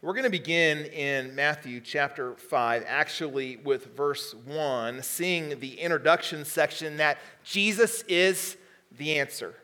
We're going to begin in Matthew chapter 5, actually with verse 1, seeing the introduction section that Jesus is the answer.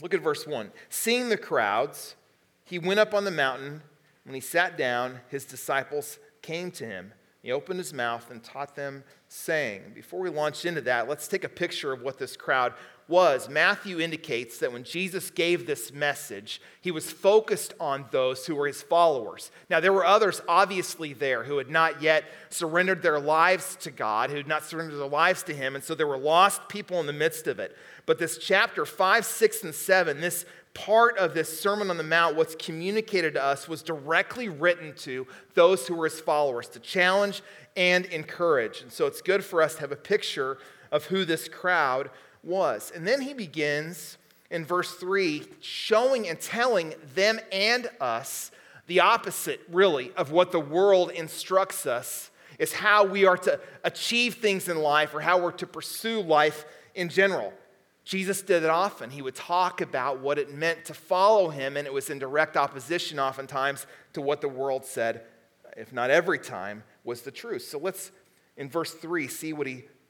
Look at verse 1. Seeing the crowds, he went up on the mountain. When he sat down, his disciples came to him. He opened his mouth and taught them, saying, Before we launch into that, let's take a picture of what this crowd was. Matthew indicates that when Jesus gave this message, he was focused on those who were his followers. Now, there were others obviously there who had not yet surrendered their lives to God, who had not surrendered their lives to him, and so there were lost people in the midst of it. But this chapter 5, 6, and 7, this part of this Sermon on the Mount, what's communicated to us, was directly written to those who were his followers to challenge and encourage. And so it's good for us to have a picture of who this crowd was. And then he begins in verse 3 showing and telling them and us the opposite, really, of what the world instructs us is how we are to achieve things in life or how we're to pursue life in general. Jesus did it often. He would talk about what it meant to follow him, and it was in direct opposition, oftentimes, to what the world said, if not every time, was the truth. So let's, in verse 3, see what he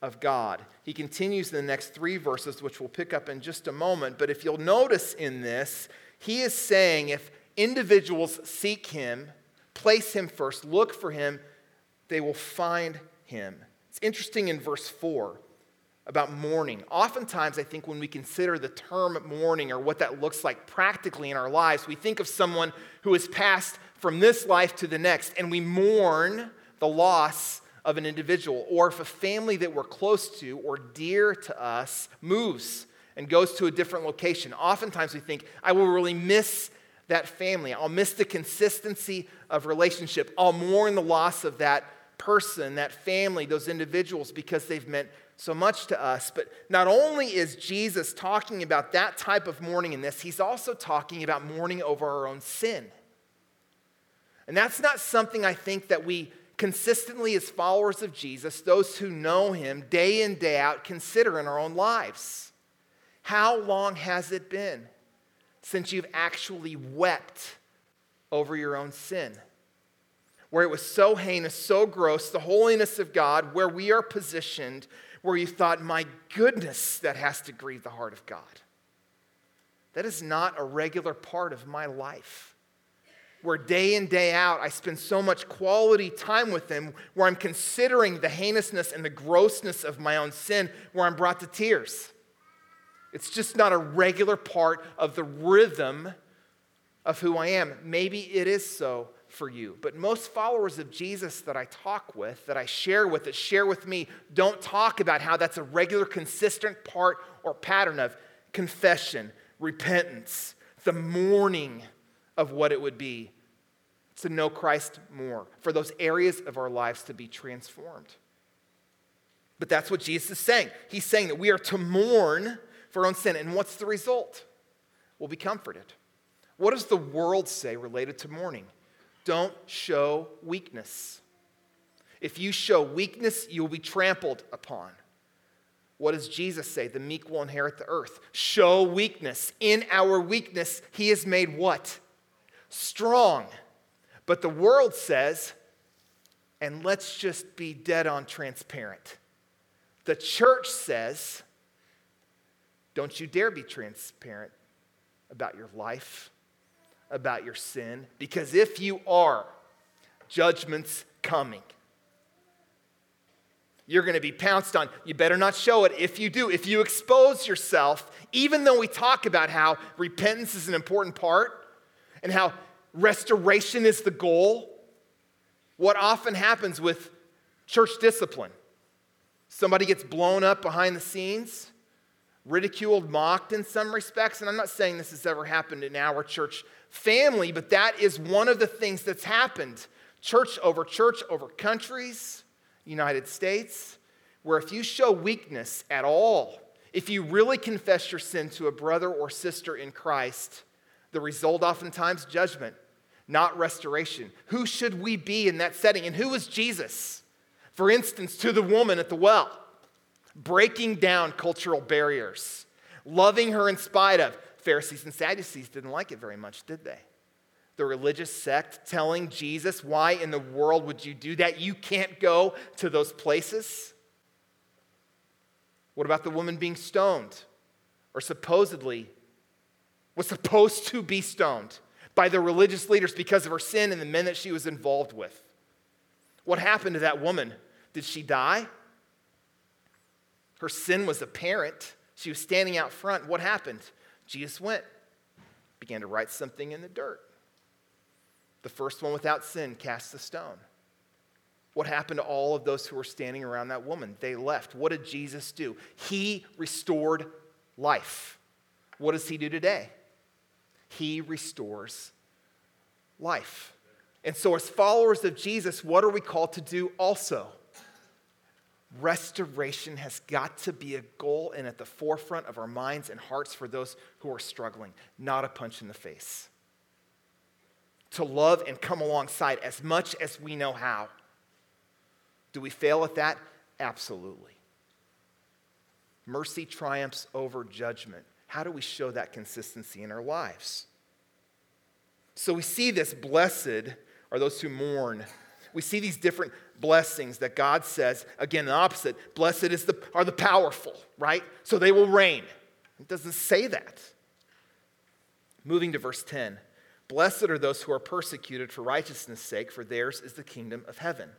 of God. He continues in the next three verses, which we'll pick up in just a moment. But if you'll notice in this, he is saying if individuals seek him, place him first, look for him, they will find him. It's interesting in verse 4 about mourning. Oftentimes, I think when we consider the term mourning or what that looks like practically in our lives, we think of someone who has passed from this life to the next, and we mourn the loss of an individual, or if a family that we're close to or dear to us moves and goes to a different location. Oftentimes we think, I will really miss that family. I'll miss the consistency of relationship. I'll mourn the loss of that person, that family, those individuals, because they've meant so much to us. But not only is Jesus talking about that type of mourning in this, he's also talking about mourning over our own sin. And that's not something I think that we consistently as followers of Jesus, those who know him day in, day out, consider in our own lives. How long has it been since you've actually wept over your own sin? Where it was so heinous, so gross, the holiness of God, where we are positioned, where you thought, my goodness, that has to grieve the heart of God. That is not a regular part of my life where day in, day out, I spend so much quality time with them, where I'm considering the heinousness and the grossness of my own sin, where I'm brought to tears. It's just not a regular part of the rhythm of who I am. Maybe it is so for you. But most followers of Jesus that I talk with, that I share with, that share with me, don't talk about how that's a regular, consistent part or pattern of confession, repentance, the mourning of what it would be to know Christ more, for those areas of our lives to be transformed. But that's what Jesus is saying. He's saying that we are to mourn for our own sin. And what's the result? We'll be comforted. What does the world say related to mourning? Don't show weakness. If you show weakness, you'll be trampled upon. What does Jesus say? The meek will inherit the earth. Show weakness. In our weakness, he is made what? Strong. But the world says, and let's just be dead on transparent. The church says, don't you dare be transparent about your life, about your sin, because if you are, judgment's coming. You're going to be pounced on. You better not show it. If you do, if you expose yourself, even though we talk about how repentance is an important part, and how restoration is the goal, what often happens with church discipline? Somebody gets blown up behind the scenes, ridiculed, mocked in some respects. And I'm not saying this has ever happened in our church family, but that is one of the things that's happened. Church over church over countries, United States, where if you show weakness at all, if you really confess your sin to a brother or sister in Christ, the result oftentimes judgment, not restoration. Who should we be in that setting? And who was Jesus? For instance, to the woman at the well, breaking down cultural barriers, loving her in spite of. Pharisees and Sadducees didn't like it very much, did they? The religious sect telling Jesus, Why in the world would you do that? You can't go to those places. What about the woman being stoned or supposedly was supposed to be stoned by the religious leaders because of her sin and the men that she was involved with? What happened to that woman? Did she die? Her sin was apparent. She was standing out front. What happened? Jesus went, began to write something in the dirt. The first one without sin cast the stone. What happened to all of those who were standing around that woman? They left. What did Jesus do? He restored life. What does he do today? He restores life. And so, as followers of Jesus, what are we called to do also? Restoration has got to be a goal and at the forefront of our minds and hearts for those who are struggling, not a punch in the face. To love and come alongside as much as we know how. Do we fail at that? Absolutely. Mercy triumphs over judgment. How do we show that consistency in our lives? So we see this blessed are those who mourn. We see these different blessings that God says, again, the opposite. Blessed is the, are the powerful, right? So they will reign. It doesn't say that. Moving to verse 10 Blessed are those who are persecuted for righteousness' sake, for theirs is the kingdom of heaven.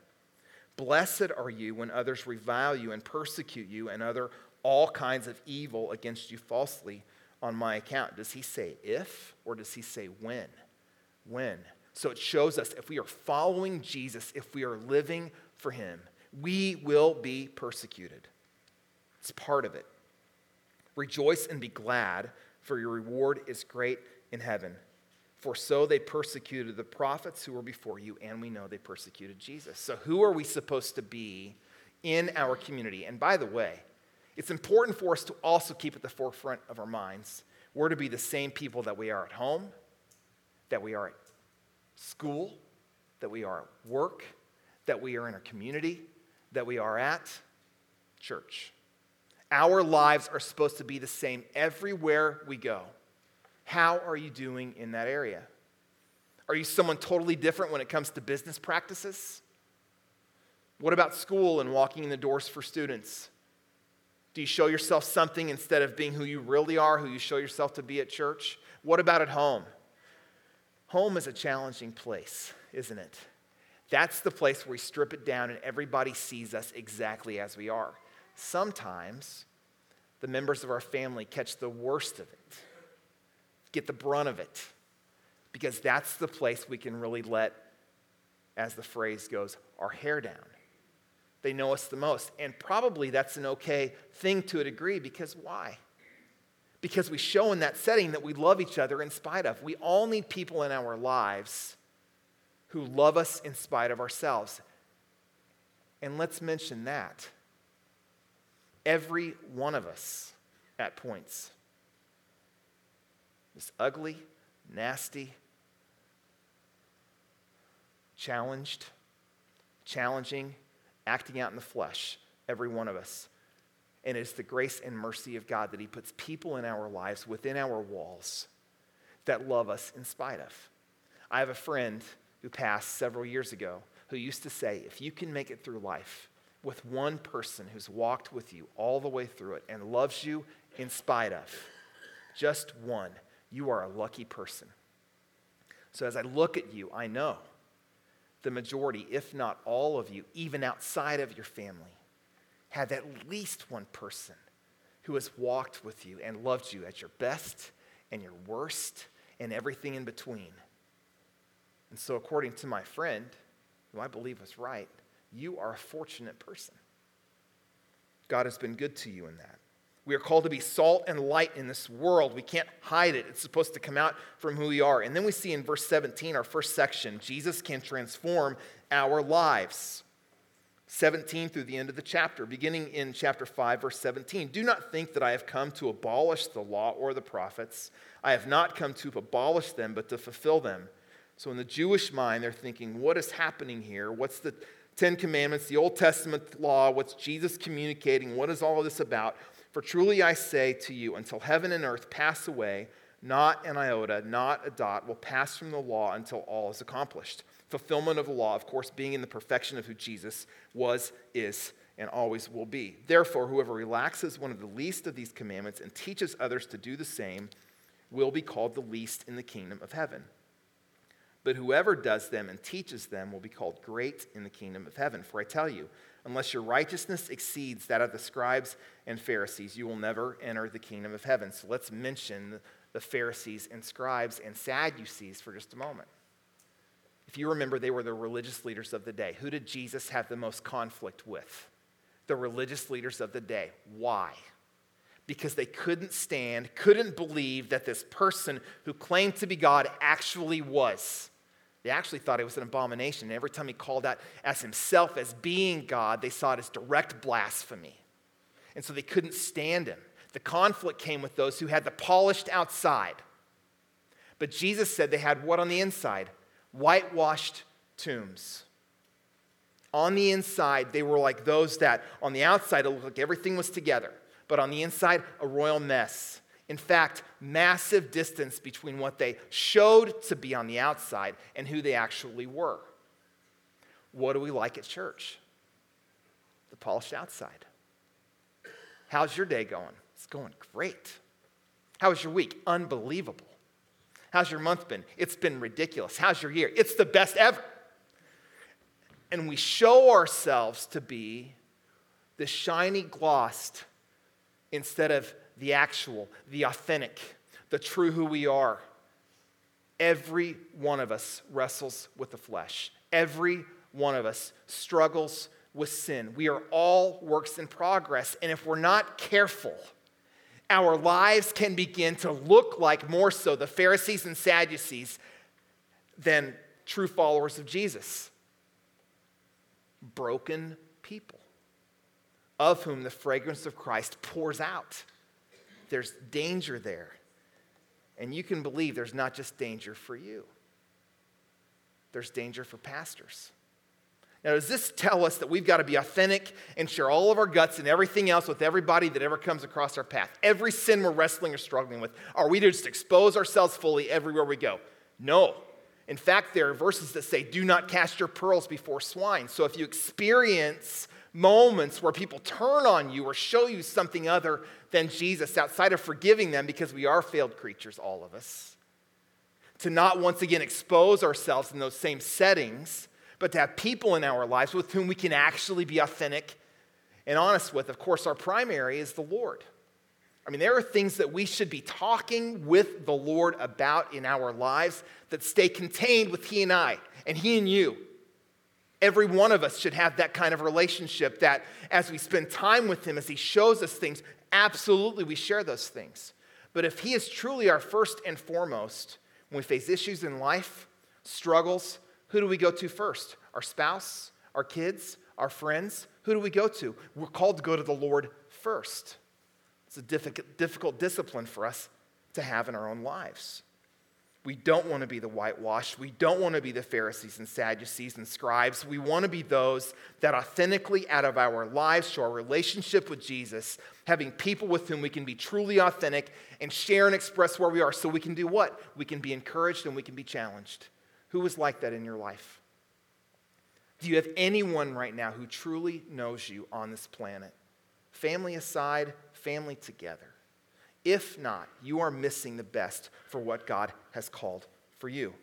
Blessed are you when others revile you and persecute you and utter all kinds of evil against you falsely on my account. Does he say if or does he say when? When? So it shows us if we are following Jesus, if we are living for him, we will be persecuted. It's part of it. Rejoice and be glad, for your reward is great in heaven. For so they persecuted the prophets who were before you, and we know they persecuted Jesus. So, who are we supposed to be in our community? And by the way, it's important for us to also keep at the forefront of our minds. We're to be the same people that we are at home, that we are at school, that we are at work, that we are in our community, that we are at church. Our lives are supposed to be the same everywhere we go. How are you doing in that area? Are you someone totally different when it comes to business practices? What about school and walking in the doors for students? Do you show yourself something instead of being who you really are, who you show yourself to be at church? What about at home? Home is a challenging place, isn't it? That's the place where we strip it down and everybody sees us exactly as we are. Sometimes the members of our family catch the worst of it, get the brunt of it, because that's the place we can really let, as the phrase goes, our hair down. They know us the most. And probably that's an okay thing to a degree because why? because we show in that setting that we love each other in spite of. We all need people in our lives who love us in spite of ourselves. And let's mention that. Every one of us at points is ugly, nasty, challenged, challenging, acting out in the flesh. Every one of us. And it's the grace and mercy of God that He puts people in our lives, within our walls, that love us in spite of. I have a friend who passed several years ago who used to say, if you can make it through life with one person who's walked with you all the way through it and loves you in spite of, just one, you are a lucky person. So as I look at you, I know the majority, if not all of you, even outside of your family, have at least one person who has walked with you and loved you at your best and your worst and everything in between. And so, according to my friend, who I believe was right, you are a fortunate person. God has been good to you in that. We are called to be salt and light in this world. We can't hide it. It's supposed to come out from who we are. And then we see in verse 17, our first section, Jesus can transform our lives. 17 through the end of the chapter, beginning in chapter 5, verse 17. Do not think that I have come to abolish the law or the prophets. I have not come to abolish them, but to fulfill them. So, in the Jewish mind, they're thinking, what is happening here? What's the Ten Commandments, the Old Testament law? What's Jesus communicating? What is all of this about? For truly I say to you, until heaven and earth pass away, not an iota, not a dot will pass from the law until all is accomplished. Fulfillment of the law, of course, being in the perfection of who Jesus was, is, and always will be. Therefore, whoever relaxes one of the least of these commandments and teaches others to do the same will be called the least in the kingdom of heaven. But whoever does them and teaches them will be called great in the kingdom of heaven. For I tell you, unless your righteousness exceeds that of the scribes and Pharisees, you will never enter the kingdom of heaven. So let's mention the Pharisees and scribes and Sadducees for just a moment. If you remember, they were the religious leaders of the day. Who did Jesus have the most conflict with? The religious leaders of the day. Why? Because they couldn't stand, couldn't believe that this person who claimed to be God actually was. They actually thought it was an abomination. And every time he called out as himself as being God, they saw it as direct blasphemy. And so they couldn't stand him. The conflict came with those who had the polished outside. But Jesus said they had what on the inside? whitewashed tombs. On the inside, they were like those that on the outside it looked like everything was together, but on the inside, a royal mess. In fact, massive distance between what they showed to be on the outside and who they actually were. What do we like at church? The polished outside. How's your day going? It's going great. How was your week? Unbelievable. How's your month been? It's been ridiculous. How's your year? It's the best ever. And we show ourselves to be the shiny glossed instead of the actual, the authentic, the true who we are. Every one of us wrestles with the flesh. Every one of us struggles with sin. We are all works in progress. And if we're not careful, our lives can begin to look like more so the Pharisees and Sadducees than true followers of Jesus. Broken people, of whom the fragrance of Christ pours out. There's danger there. And you can believe there's not just danger for you, there's danger for pastors. Now, does this tell us that we've got to be authentic and share all of our guts and everything else with everybody that ever comes across our path? Every sin we're wrestling or struggling with, are we to just expose ourselves fully everywhere we go? No. In fact, there are verses that say, do not cast your pearls before swine. So if you experience moments where people turn on you or show you something other than Jesus outside of forgiving them, because we are failed creatures, all of us, to not once again expose ourselves in those same settings but to have people in our lives with whom we can actually be authentic and honest with. Of course, our primary is the Lord. I mean, there are things that we should be talking with the Lord about in our lives that stay contained with He and I, and He and you. Every one of us should have that kind of relationship that as we spend time with Him, as He shows us things, absolutely we share those things. But if He is truly our first and foremost, when we face issues in life, struggles, who do we go to first? Our spouse, our kids, our friends? Who do we go to? We're called to go to the Lord first. It's a difficult, difficult discipline for us to have in our own lives. We don't want to be the whitewashed. We don't want to be the Pharisees and Sadducees and scribes. We want to be those that authentically, out of our lives, show our relationship with Jesus, having people with whom we can be truly authentic and share and express where we are so we can do what? We can be encouraged and we can be challenged. Who was like that in your life? Do you have anyone right now who truly knows you on this planet? Family aside, family together. If not, you are missing the best for what God has called for you.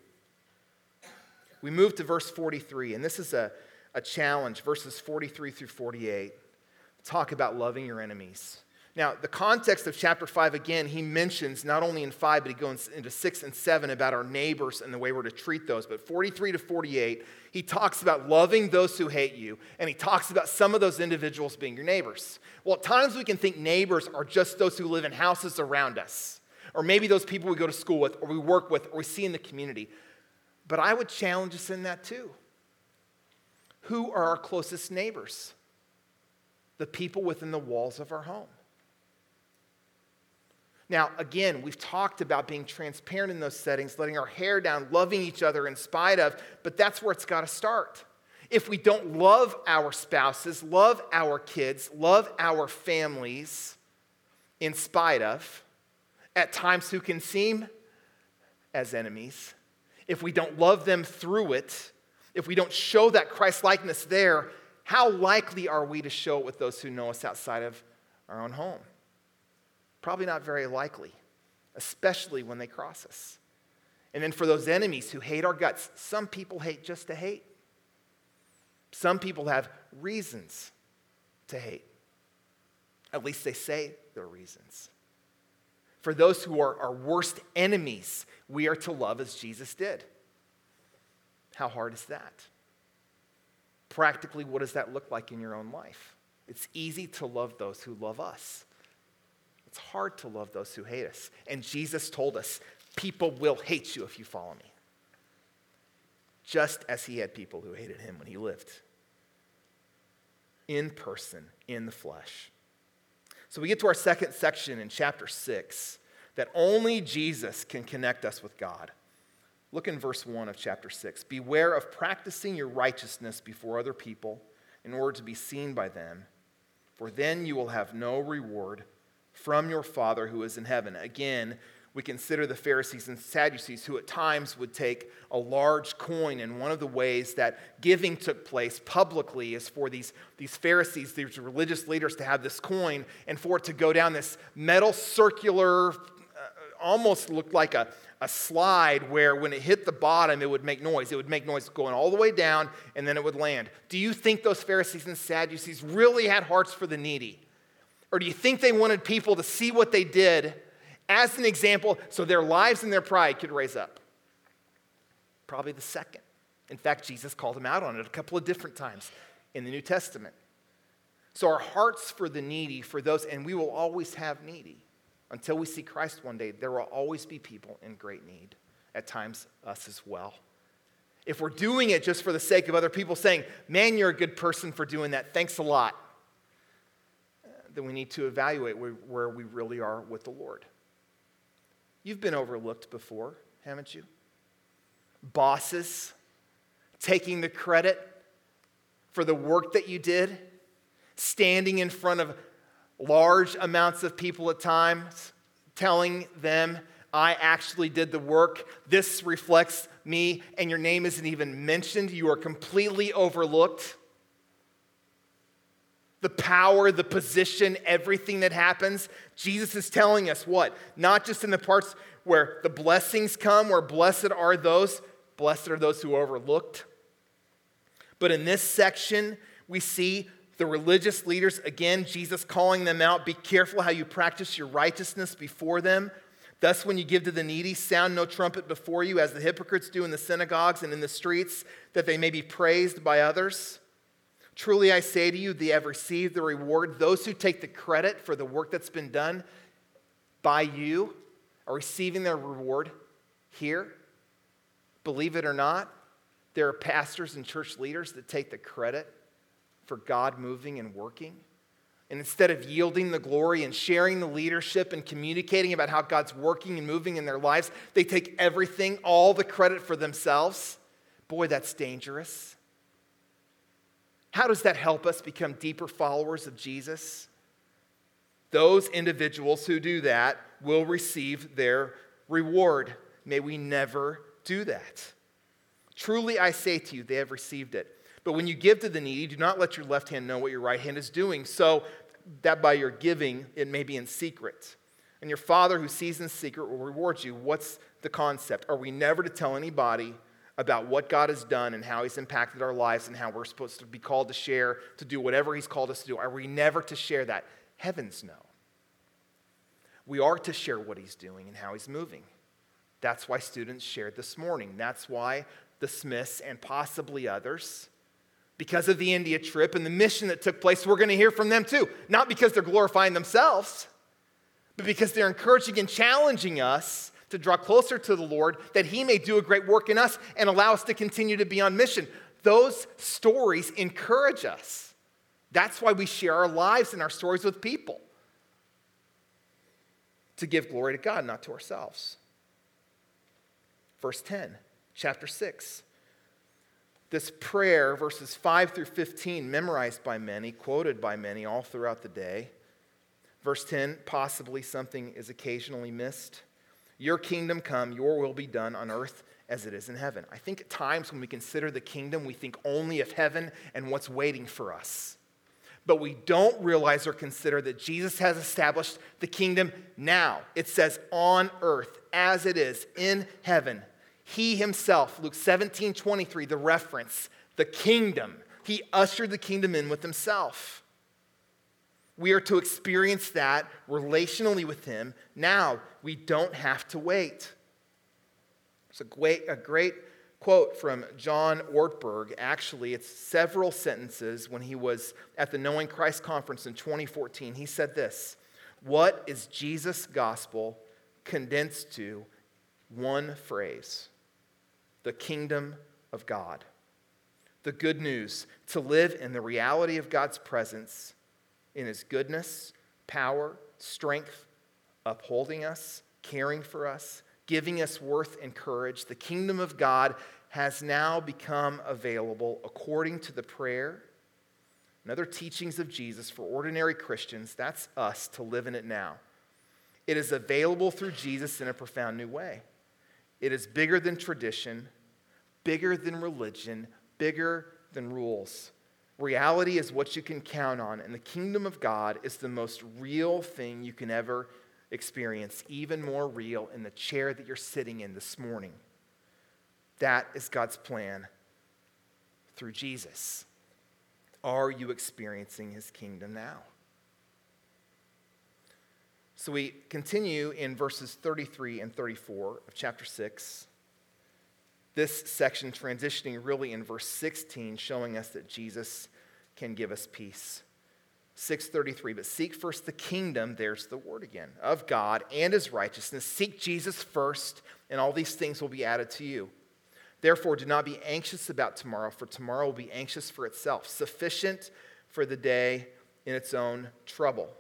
We move to verse 43, and this is a, a challenge, verses 43 through 48. Talk about loving your enemies. Now, the context of chapter 5, again, he mentions not only in 5, but he goes into 6 and 7 about our neighbors and the way we're to treat those. But 43 to 48, he talks about loving those who hate you, and he talks about some of those individuals being your neighbors. Well, at times we can think neighbors are just those who live in houses around us, or maybe those people we go to school with, or we work with, or we see in the community. But I would challenge us in that too. Who are our closest neighbors? The people within the walls of our home. Now, again, we've talked about being transparent in those settings, letting our hair down, loving each other in spite of, but that's where it's got to start. If we don't love our spouses, love our kids, love our families in spite of, at times who can seem as enemies, if we don't love them through it, if we don't show that Christ likeness there, how likely are we to show it with those who know us outside of our own home? Probably not very likely, especially when they cross us. And then for those enemies who hate our guts, some people hate just to hate. Some people have reasons to hate. At least they say their reasons. For those who are our worst enemies, we are to love as Jesus did. How hard is that? Practically, what does that look like in your own life? It's easy to love those who love us. It's hard to love those who hate us. And Jesus told us, people will hate you if you follow me. Just as he had people who hated him when he lived in person, in the flesh. So we get to our second section in chapter 6 that only Jesus can connect us with God. Look in verse 1 of chapter 6. Beware of practicing your righteousness before other people in order to be seen by them, for then you will have no reward from your Father who is in heaven. Again, we consider the Pharisees and Sadducees who at times would take a large coin. And one of the ways that giving took place publicly is for these, these Pharisees, these religious leaders, to have this coin and for it to go down this metal circular, uh, almost looked like a, a slide where when it hit the bottom, it would make noise. It would make noise going all the way down and then it would land. Do you think those Pharisees and Sadducees really had hearts for the needy? Or do you think they wanted people to see what they did as an example so their lives and their pride could raise up? Probably the second. In fact, Jesus called them out on it a couple of different times in the New Testament. So, our hearts for the needy, for those, and we will always have needy. Until we see Christ one day, there will always be people in great need, at times us as well. If we're doing it just for the sake of other people saying, man, you're a good person for doing that, thanks a lot, then we need to evaluate where we really are with the Lord. You've been overlooked before, haven't you? Bosses taking the credit for the work that you did, standing in front of large amounts of people at times, telling them, I actually did the work. This reflects me, and your name isn't even mentioned. You are completely overlooked the power, the position, everything that happens. Jesus is telling us what? Not just in the parts where the blessings come, where blessed are those, blessed are those who are overlooked. But in this section, we see the religious leaders, again, Jesus calling them out be careful how you practice your righteousness before them. Thus, when you give to the needy, sound no trumpet before you, as the hypocrites do in the synagogues and in the streets, that they may be praised by others. Truly I say to you, they have received the reward. Those who take the credit for the work that's been done by you are receiving their reward here. Believe it or not, there are pastors and church leaders that take the credit for God moving and working. And instead of yielding the glory and sharing the leadership and communicating about how God's working and moving in their lives, they take everything, all the credit for themselves. Boy, that's dangerous. How does that help us become deeper followers of Jesus? Those individuals who do that will receive their reward. May we never do that. Truly, I say to you, they have received it. But when you give to the needy, do not let your left hand know what your right hand is doing, so that by your giving it may be in secret. And your Father who sees in secret will reward you. What's the concept? Are we never to tell anybody about what God has done and how He's impacted our lives and how we're supposed to be called to share, to do whatever He's called us to do? Are we never to share that? Heavens, no. We are to share what he's doing and how he's moving. That's why students shared this morning. That's why the Smiths and possibly others, because of the India trip and the mission that took place, we're going to hear from them too. Not because they're glorifying themselves, but because they're encouraging and challenging us to draw closer to the Lord, that He may do a great work in us and allow us to continue to be on mission. Those stories encourage us. That's why we share our lives and our stories with people to give glory to God, not to ourselves. Verse 10, chapter 6. This prayer, verses 5 through 15, memorized by many, quoted by many all throughout the day. Verse 10, possibly something is occasionally missed. Your kingdom come, your will be done on earth as it is in heaven. I think at times when we consider the kingdom, we think only of heaven and what's waiting for us. But we don't realize or consider that Jesus has established the kingdom now. It says on earth as it is in heaven. He himself, Luke 17 23, the reference, the kingdom, he ushered the kingdom in with himself. We are to experience that relationally with Him now. We don't have to wait. It's a great, a great quote from John Ortberg. Actually, it's several sentences when he was at the Knowing Christ conference in 2014. He said this What is Jesus' gospel condensed to one phrase? The kingdom of God. The good news to live in the reality of God's presence in his goodness, power, strength, upholding us, caring for us, giving us worth and courage. The kingdom of God has now become available according to the prayer and other teachings of Jesus for ordinary Christians. That's us to live in it now. It is available through Jesus in a profound new way. It is bigger than tradition, bigger than religion, bigger than rules. Reality is what you can count on, and the kingdom of God is the most real thing you can ever experience, even more real in the chair that you're sitting in this morning. That is God's plan through Jesus. Are you experiencing his kingdom now? So we continue in verses 33 and 34 of chapter 6 this section transitioning really in verse 16, showing us that Jesus can give us peace. 633, but seek first the kingdom, there's the word again, of God and his righteousness. Seek Jesus first, and all these things will be added to you. Therefore, do not be anxious about tomorrow, for tomorrow will be anxious for itself. Sufficient for the day in its own trouble.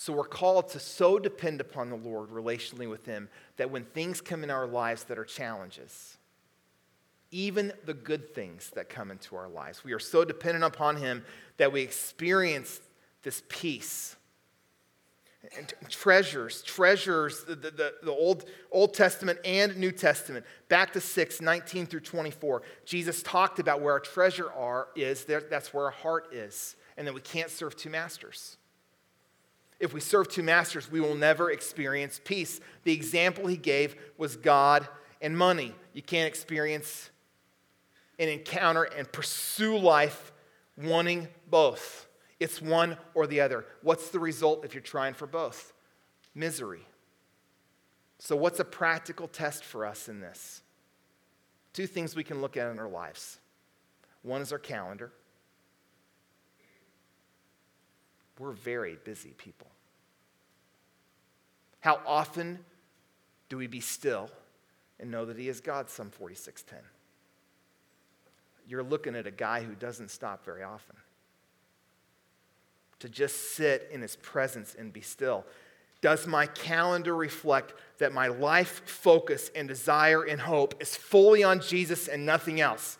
So we're called to so depend upon the Lord relationally with Him that when things come in our lives that are challenges, even the good things that come into our lives, we are so dependent upon Him that we experience this peace. And treasures, treasures, the, the, the, Old, Old Testament and New Testament. Back to 6, 19 through 24. Jesus talked about where our treasure are, is, there, that's where our heart is, and that we can't serve two masters. If we serve two masters, we will never experience peace. The example he gave was God and money. You can't experience and encounter and pursue life wanting both. It's one or the other. What's the result if you're trying for both? Misery. So, what's a practical test for us in this? Two things we can look at in our lives. One is our calendar. We're very busy people. How often do we be still and know that He is God? Psalm 46:10. You're looking at a guy who doesn't stop very often. To just sit in His presence and be still. Does my calendar reflect that my life focus and desire and hope is fully on Jesus and nothing else?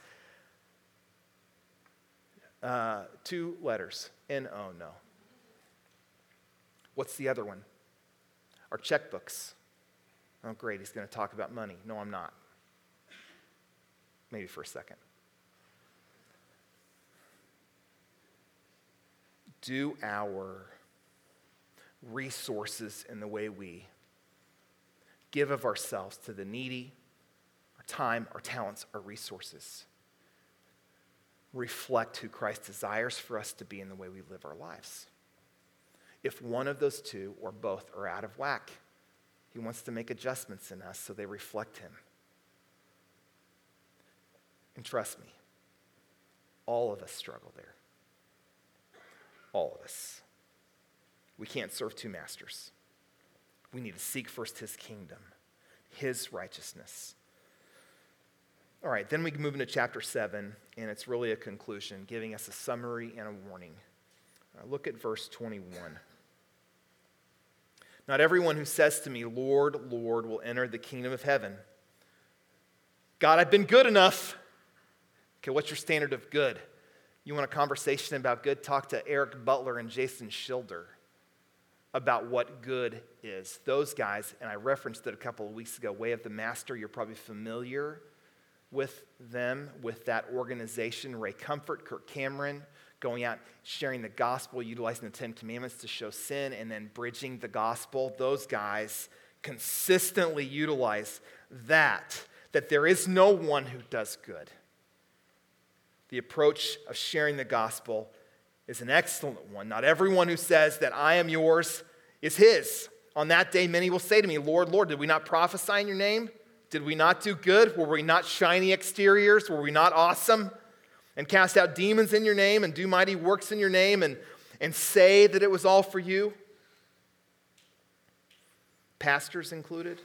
Uh, two letters N O, no. What's the other one? Our checkbooks. Oh, great, he's going to talk about money. No, I'm not. Maybe for a second. Do our resources in the way we give of ourselves to the needy, our time, our talents, our resources reflect who Christ desires for us to be in the way we live our lives? If one of those two or both are out of whack. He wants to make adjustments in us so they reflect Him. And trust me, all of us struggle there. All of us. We can't serve two masters. We need to seek first His kingdom, His righteousness. All right, then we can move into chapter 7, and it's really a conclusion, giving us a summary and a warning. Uh, look at verse 21. Not everyone who says to me, Lord, Lord, will enter the kingdom of heaven. God, I've been good enough. Okay, what's your standard of good? You want a conversation about good? Talk to Eric Butler and Jason Schilder about what good is. Those guys, and I referenced it a couple of weeks ago, Way of the Master, you're probably familiar with them, with that organization. Ray Comfort, Kirk Cameron, going out, sharing the gospel, utilizing the Ten Commandments to show sin, and then bridging the gospel. Those guys consistently utilize that, that there is no one who does good. The approach of sharing the gospel is an excellent one. Not everyone who says that I am yours is his. On that day, many will say to me, Lord, Lord, did we not prophesy in your name? Did we not do good? Were we not shiny exteriors? Were we not awesome? And cast out demons in your name and do mighty works in your name and, and say that it was all for you? Pastors included.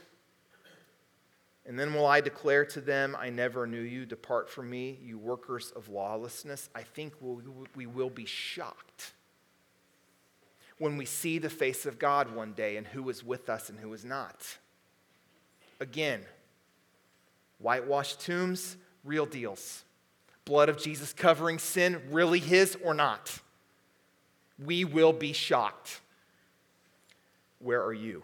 And then will I declare to them, I never knew you. Depart from me, you workers of lawlessness. I think we'll, we will be shocked when we see the face of God one day and who is with us and who is not. Again, whitewashed tombs, real deals blood of Jesus covering sin really his or not? We will be shocked. Where are you?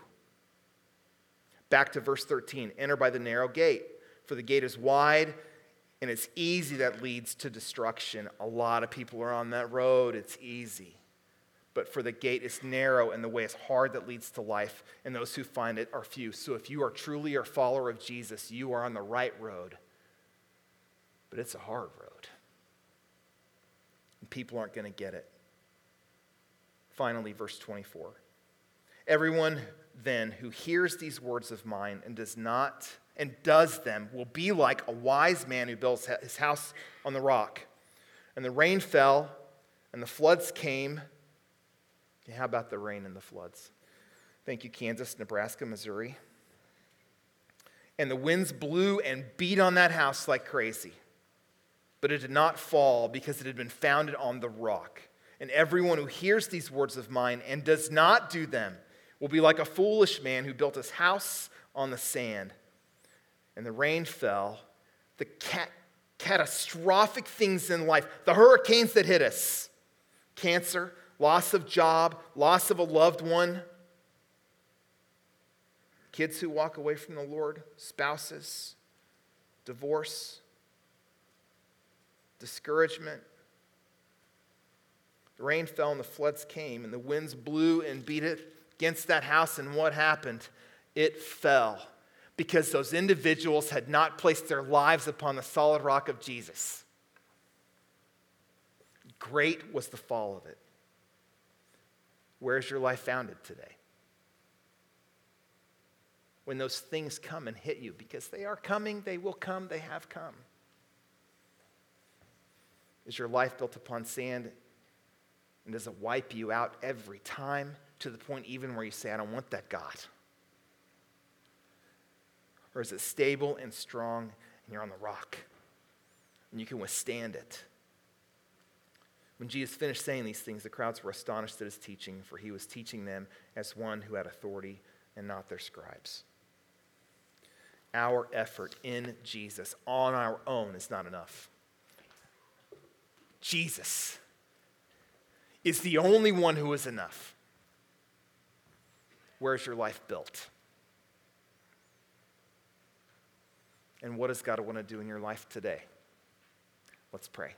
Back to verse 13 enter by the narrow gate, for the gate is wide and it's easy that leads to destruction. A lot of people are on that road, it's easy. But for the gate is narrow and the way is hard that leads to life, and those who find it are few. So if you are truly a follower of Jesus, you are on the right road. But it's a hard road people aren't going to get it. Finally, verse 24. Everyone then who hears these words of mine and does not and does them will be like a wise man who builds his house on the rock. And the rain fell, and the floods came. Okay, how about the rain and the floods? Thank you, Kansas, Nebraska, Missouri. And the winds blew and beat on that house like crazy but it did not fall because it had been founded on the rock. And everyone who hears these words of mine and does not do them will be like a foolish man who built his house on the sand. And the rain fell. The cat, catastrophic things in life, the hurricanes that hit us cancer, loss of job, loss of a loved one, kids who walk away from the Lord, spouses, divorce discouragement. The rain fell and the floods came, and the winds blew and beat it against that house. And what happened? It fell because those individuals had not placed their lives upon the solid rock of Jesus. Great was the fall of it. Where's your life founded today? When those things come and hit you, because they are coming, they will come, they have come. Is your life built upon sand? And does it wipe you out every time to the point even where you say, I don't want that God? Or is it stable and strong and you're on the rock and you can withstand it? When Jesus finished saying these things, the crowds were astonished at his teaching, for he was teaching them as one who had authority and not their scribes. Our effort in Jesus on our own is not enough. Jesus is the only one who is enough. Where's your life built? And what does God want to do in your life today? Let's pray.